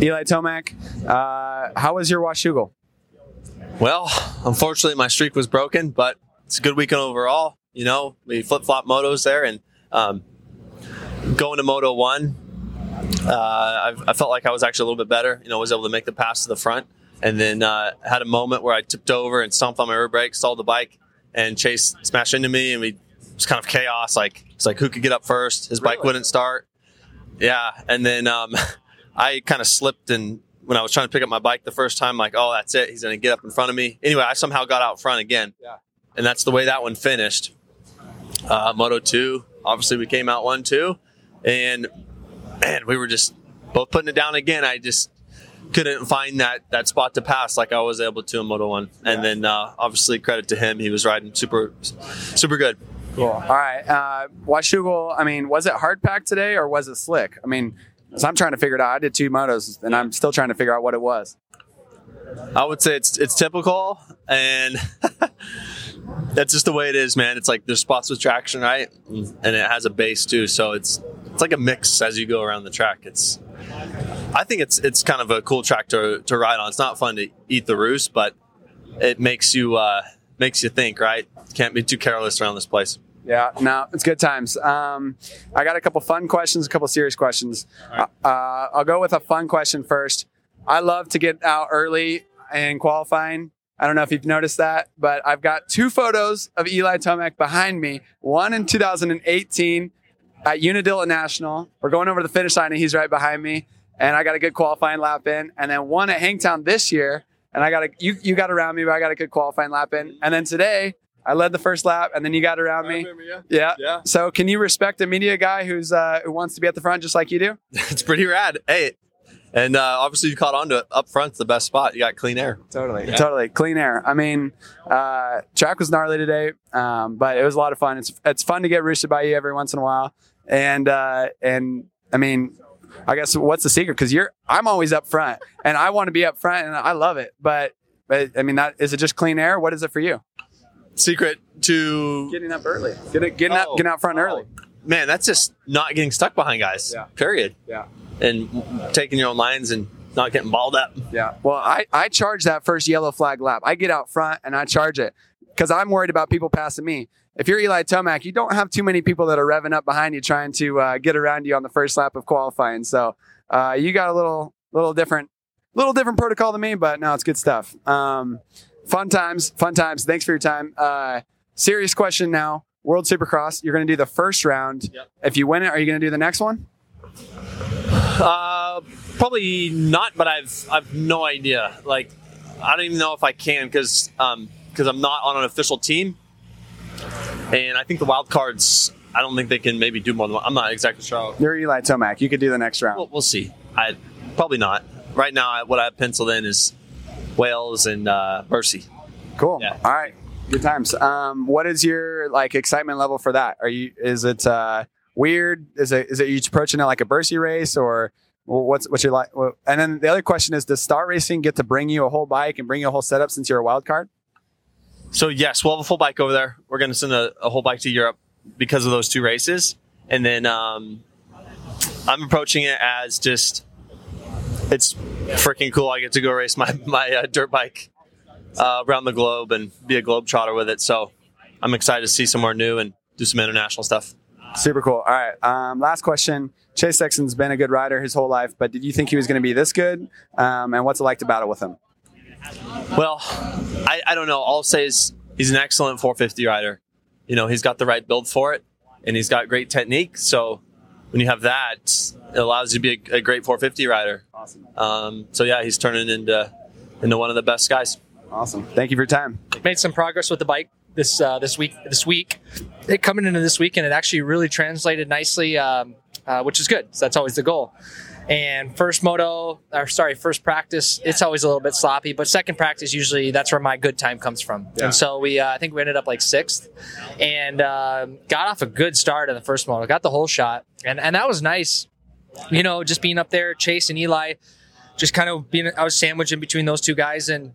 Eli Tomac, uh, how was your Washougal? Well, unfortunately, my streak was broken, but it's a good weekend overall. You know, we flip flop motos there, and um, going to Moto One, uh, I, I, felt like I was actually a little bit better. You know, was able to make the pass to the front, and then uh, had a moment where I tipped over and stomped on my rear brake, stalled the bike, and Chase smashed into me, and we it was kind of chaos. Like it's like who could get up first? His really? bike wouldn't start. Yeah, and then um, I kind of slipped and when I was trying to pick up my bike the first time, like, oh, that's it. He's going to get up in front of me. Anyway, I somehow got out front again. Yeah. And that's the way that one finished. Uh, Moto 2, obviously, we came out 1 2. And man, we were just both putting it down again. I just couldn't find that that spot to pass like I was able to in Moto 1. And then uh, obviously, credit to him. He was riding super, super good. Cool. All right. Uh, Washougal, I mean, was it hard pack today or was it slick? I mean, so I'm trying to figure it out. I did two motos, and I'm still trying to figure out what it was. I would say it's it's typical, and that's just the way it is, man. It's like there's spots with traction, right, and it has a base too. So it's it's like a mix as you go around the track. It's I think it's it's kind of a cool track to, to ride on. It's not fun to eat the roost, but it makes you uh, makes you think, right? Can't be too careless around this place. Yeah, no, it's good times. Um, I got a couple fun questions, a couple serious questions. Right. Uh, I'll go with a fun question first. I love to get out early in qualifying. I don't know if you've noticed that, but I've got two photos of Eli Tomac behind me. One in 2018 at Unadilla National. We're going over the finish line, and he's right behind me. And I got a good qualifying lap in. And then one at Hangtown this year, and I got a you you got around me, but I got a good qualifying lap in. And then today I led the first lap, and then you got around me. Remember, yeah. yeah. yeah. So, can you respect a media guy who's uh, who wants to be at the front just like you do? it's pretty rad. Hey, and uh, obviously you caught on to it. Up front's the best spot. You got clean air. Totally, yeah. totally clean air. I mean, uh, track was gnarly today, um, but it was a lot of fun. It's it's fun to get roosted by you every once in a while, and uh, and I mean, I guess what's the secret? Because you're I'm always up front, and I want to be up front, and I love it. But but I mean, that is it just clean air? What is it for you? Secret to getting up early, getting getting, oh, getting out front oh. early. Man, that's just not getting stuck behind guys. Yeah. Period. Yeah. And taking your own lines and not getting balled up. Yeah. Well, I I charge that first yellow flag lap. I get out front and I charge it because I'm worried about people passing me. If you're Eli Tomac, you don't have too many people that are revving up behind you trying to uh, get around you on the first lap of qualifying. So uh, you got a little little different little different protocol than me, but no, it's good stuff. Um, fun times, fun times. Thanks for your time. Uh, serious question now. World Supercross. You're going to do the first round. Yep. If you win it, are you going to do the next one? Uh, probably not. But I've I've no idea. Like, I don't even know if I can because um because I'm not on an official team, and I think the wild cards. I don't think they can maybe do more than one. I'm not exactly sure. You're Eli Tomac. You could do the next round. We'll, we'll see. I probably not. Right now, what I have penciled in is Wales and uh, Bercy. Cool. Yeah. All right. Good times. Um, what is your like excitement level for that? Are you is it uh, weird? Is it is it you approaching it like a Bercy race or what's what's your like? And then the other question is, does Star Racing get to bring you a whole bike and bring you a whole setup since you're a wild card? So yes, we'll have a full bike over there. We're going to send a, a, whole bike to Europe because of those two races, and then um, I'm approaching it as just it's freaking cool. I get to go race my my uh, dirt bike uh, around the globe and be a globe trotter with it. So I'm excited to see somewhere new and do some international stuff. Super cool. All right. Um, last question. Chase Sexton's been a good rider his whole life, but did you think he was going to be this good? Um, and what's it like to battle with him? Well, I, I don't know. All I'll say is he's an excellent 450 rider. You know, he's got the right build for it, and he's got great technique. So when you have that, it allows you to be a, a great 450 rider. Awesome. Um, so yeah, he's turning into into one of the best guys. Awesome. Thank you for your time. Made some progress with the bike this uh, this week. This week, it coming into this week, and it actually really translated nicely, um, uh, which is good. So that's always the goal. And first moto, or sorry, first practice, it's always a little bit sloppy. But second practice, usually that's where my good time comes from. Yeah. And so we, uh, I think we ended up like sixth, and uh, got off a good start in the first moto. Got the whole shot, and and that was nice. You know, just being up there, Chase and Eli, just kind of being. I was sandwiched in between those two guys, and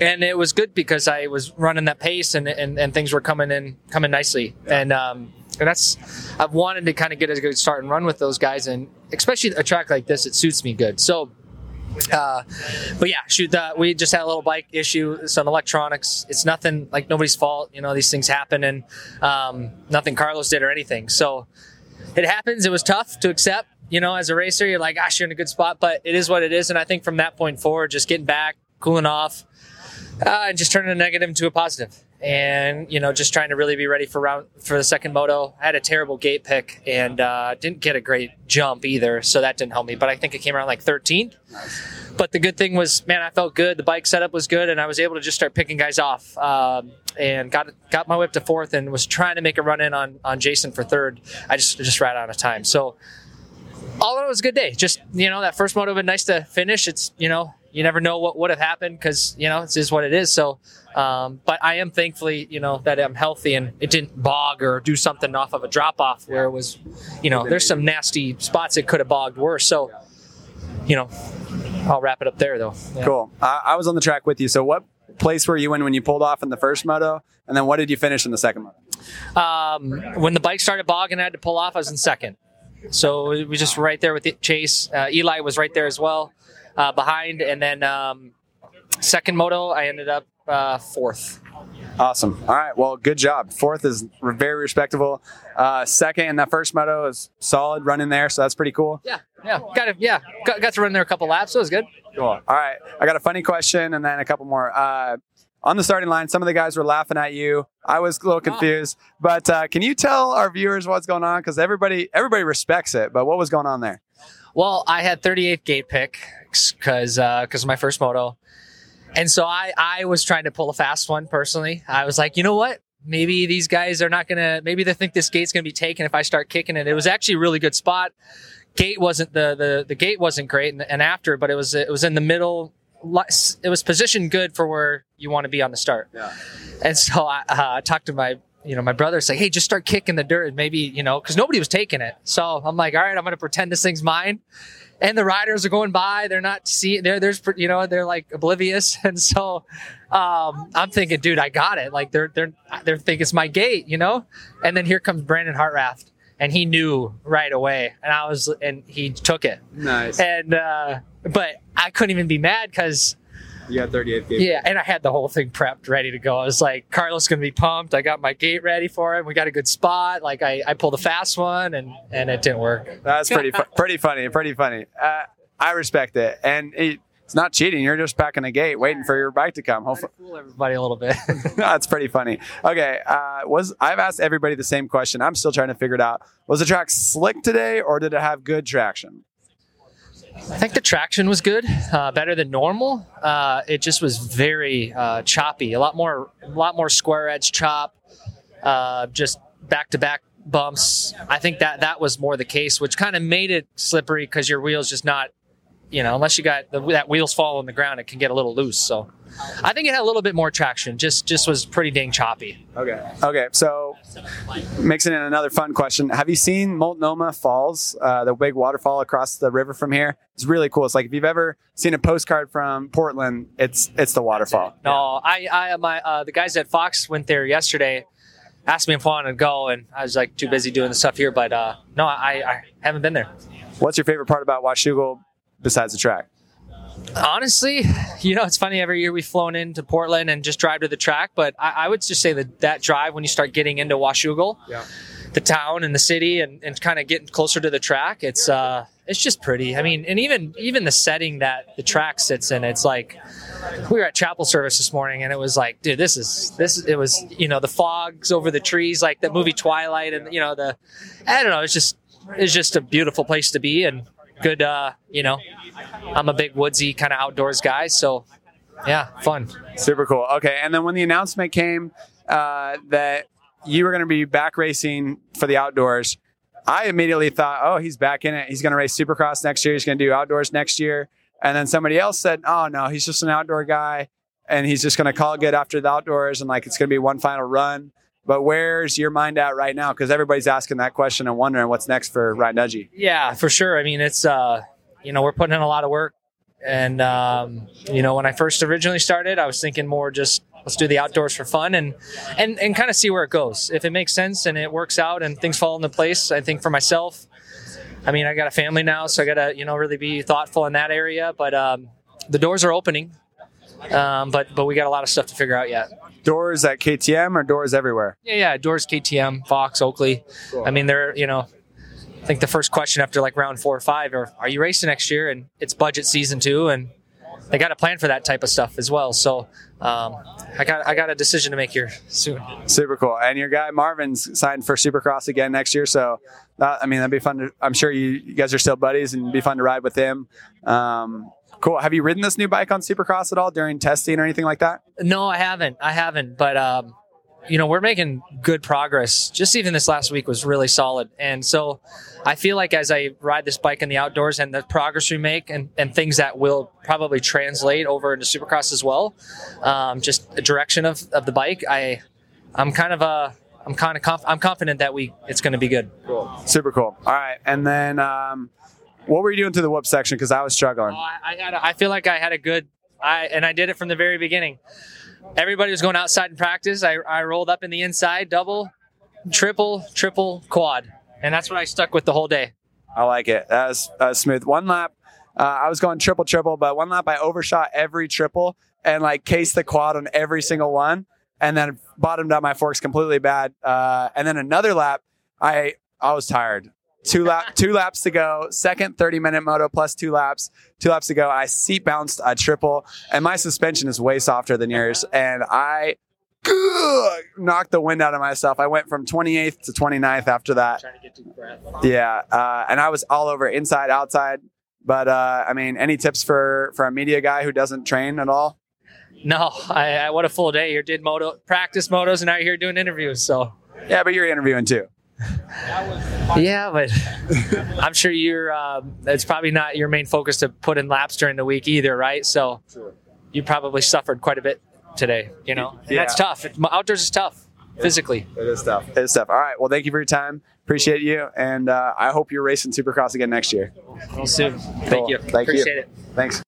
and it was good because I was running that pace and, and, and things were coming in coming nicely. Yeah. And um, and that's I've wanted to kind of get a good start and run with those guys, and especially a track like this, it suits me good. So Uh, but yeah, shoot, the, we just had a little bike issue, some electronics. It's nothing like nobody's fault. You know, these things happen, and um, nothing Carlos did or anything. So it happens. It was tough to accept. You know, as a racer, you're like, gosh, you're in a good spot, but it is what it is. And I think from that point forward, just getting back, cooling off, uh, and just turning a negative into a positive and you know just trying to really be ready for round for the second moto. I had a terrible gate pick and uh, didn't get a great jump either so that didn't help me but i think it came around like 13th but the good thing was man i felt good. The bike setup was good and i was able to just start picking guys off um, and got got my whip to fourth and was trying to make a run in on on jason for third. I just just ran out of time. So all in all, it was a good day. Just you know, that first moto been nice to finish. It's you know, you never know what would have happened because you know it is just what it is. So, um, but I am thankfully you know that I'm healthy and it didn't bog or do something off of a drop off where it was, you know, there's some nasty spots it could have bogged worse. So, you know, I'll wrap it up there though. Yeah. Cool. I, I was on the track with you. So what place were you in when you pulled off in the first moto, and then what did you finish in the second moto? Um, when the bike started bogging, I had to pull off. I was in second. So we were just right there with the Chase. Uh, Eli was right there as well, uh, behind. And then um, second moto, I ended up uh, fourth. Awesome. All right. Well, good job. Fourth is very respectable. Uh, second in that first moto is solid running there, so that's pretty cool. Yeah, yeah, got to yeah, got, got to run there a couple laps. So it was good. Cool. All right. I got a funny question and then a couple more. Uh, on the starting line, some of the guys were laughing at you. I was a little confused, but uh, can you tell our viewers what's going on? Because everybody everybody respects it, but what was going on there? Well, I had 38th gate pick because because of my first moto, and so I I was trying to pull a fast one personally. I was like, you know what? Maybe these guys are not gonna. Maybe they think this gate's gonna be taken if I start kicking it. It was actually a really good spot. Gate wasn't the the the gate wasn't great, and, and after, but it was it was in the middle it was positioned good for where you want to be on the start. Yeah. And so I, uh, I talked to my, you know, my brother say, Hey, just start kicking the dirt. Maybe, you know, cause nobody was taking it. So I'm like, all right, I'm going to pretend this thing's mine. And the riders are going by. They're not seeing they're, there's, you know, they're like oblivious. And so, um, I'm thinking, dude, I got it. Like they're, they're, they're thinking it's my gate, you know? And then here comes Brandon Hartranft and he knew right away. And I was, and he took it. Nice. And, uh, but I couldn't even be mad because you had 38th gate. yeah, and I had the whole thing prepped, ready to go. I was like, Carlos is gonna be pumped. I got my gate ready for him. We got a good spot. Like I, I pulled a fast one, and and it didn't work. That's pretty fu- pretty funny. Pretty funny. Uh, I respect it, and it, it's not cheating. You're just packing a gate, waiting for your bike to come. Hopefully, Fool everybody a little bit. that's pretty funny. Okay, uh, was I've asked everybody the same question. I'm still trying to figure it out. Was the track slick today, or did it have good traction? I think the traction was good, uh, better than normal. Uh, it just was very uh, choppy, a lot more, a lot more square edge chop, uh, just back to back bumps. I think that that was more the case, which kind of made it slippery because your wheels just not, you know, unless you got the, that wheels fall on the ground, it can get a little loose. So, I think it had a little bit more traction. Just just was pretty dang choppy. Okay. Okay. So, mixing in another fun question: Have you seen Multnomah Falls, uh, the big waterfall across the river from here? It's really cool. It's like if you've ever seen a postcard from Portland, it's it's the waterfall. No, I I my uh, the guys at Fox went there yesterday. Asked me if I wanted to go, and I was like too busy doing the stuff here. But uh, no, I, I haven't been there. What's your favorite part about Washougal besides the track? Honestly, you know, it's funny. Every year we've flown into Portland and just drive to the track, but I, I would just say that that drive when you start getting into Washougal, Yeah. the town and the city, and, and kind of getting closer to the track, it's uh, it's just pretty. I mean, and even even the setting that the track sits in, it's like we were at chapel service this morning, and it was like, dude, this is this. It was you know the fogs over the trees, like the movie Twilight, and you know the I don't know. It's just it's just a beautiful place to be and good. uh, You know, I'm a big woodsy kind of outdoors guy, so yeah, fun. Super cool. Okay, and then when the announcement came uh, that you were going to be back racing for the outdoors, I immediately thought, oh, he's back in it. He's going to race Supercross next year. He's going to do outdoors next year. And then somebody else said, oh no, he's just an outdoor guy, and he's just going to call good after the outdoors, and like it's going to be one final run. But where's your mind at right now? Because everybody's asking that question and wondering what's next for Ryan Dungey. Yeah, for sure. I mean, it's uh, you know, we're putting in a lot of work, and um, you know, when I first originally started, I was thinking more just let's do the outdoors for fun and and and kind of see where it goes. If it makes sense and it works out and things fall into place, I think for myself, I mean, I got a family now, so I got to you know really be thoughtful in that area. But um, the doors are opening, um, but but we got a lot of stuff to figure out yet. Doors at KTM or doors everywhere? Yeah, yeah. Doors, KTM, Fox, Oakley. I mean, they're you know. I think the first question after like round four or five are, are you racing next year? And it's budget season too, and they got a plan for that type of stuff as well. So um, I got I got a decision to make here soon. Super cool. And your guy Marvin's signed for Supercross again next year, so that, I mean that'd be fun. To, I'm sure you, you guys are still buddies, and it'd be fun to ride with him. Um, cool. Have you ridden this new bike on Supercross at all during testing or anything like that? No, I haven't. I haven't. But um, you know, we're making good progress. Just even this last week was really solid, and so I feel like as I ride this bike in the outdoors and the progress we make, and, and things that will probably translate over into Supercross as well, um, just a direction of, of the bike. I I'm kind of a I'm kind of conf- I'm confident that we it's going to be good. Cool. Super cool. All right, and then um, what were you doing to the whoop section? Because I was struggling. Oh, I, I had a, I feel like I had a good I and I did it from the very beginning. Everybody was going outside in practice. I, I rolled up in the inside, double, triple, triple, quad, and that's what I stuck with the whole day. I like it. That was, that was smooth. One lap, uh, I was going triple triple, but one lap I overshot every triple and like cased the quad on every single one, and then bottomed out my forks completely bad. Uh, and then another lap, I I was tired. Two lap, two laps to go. Second thirty minute moto plus two laps. Two laps to go. I seat bounced a triple, and my suspension is way softer than yours, and I knocked the wind out of myself. I went from 28th to 29th after that. Trying to get to breath. Yeah, uh, and I was all over inside, outside. But uh, I mean, any tips for for a media guy who doesn't train at all? No, I, I what a full day. You did moto practice motos, and now you're here doing interviews. So Yeah, but you're interviewing too. Yeah, but I'm sure you're. Um, it's probably not your main focus to put in laps during the week either, right? So you probably suffered quite a bit today. You know, and that's tough. Outdoors is tough physically. It is tough. It is tough. All right. Well, thank you for your time. Appreciate you, and uh, I hope you're racing Supercross again next year. We'll soon. Cool. Thank you. Thank you. Appreciate it. Thanks.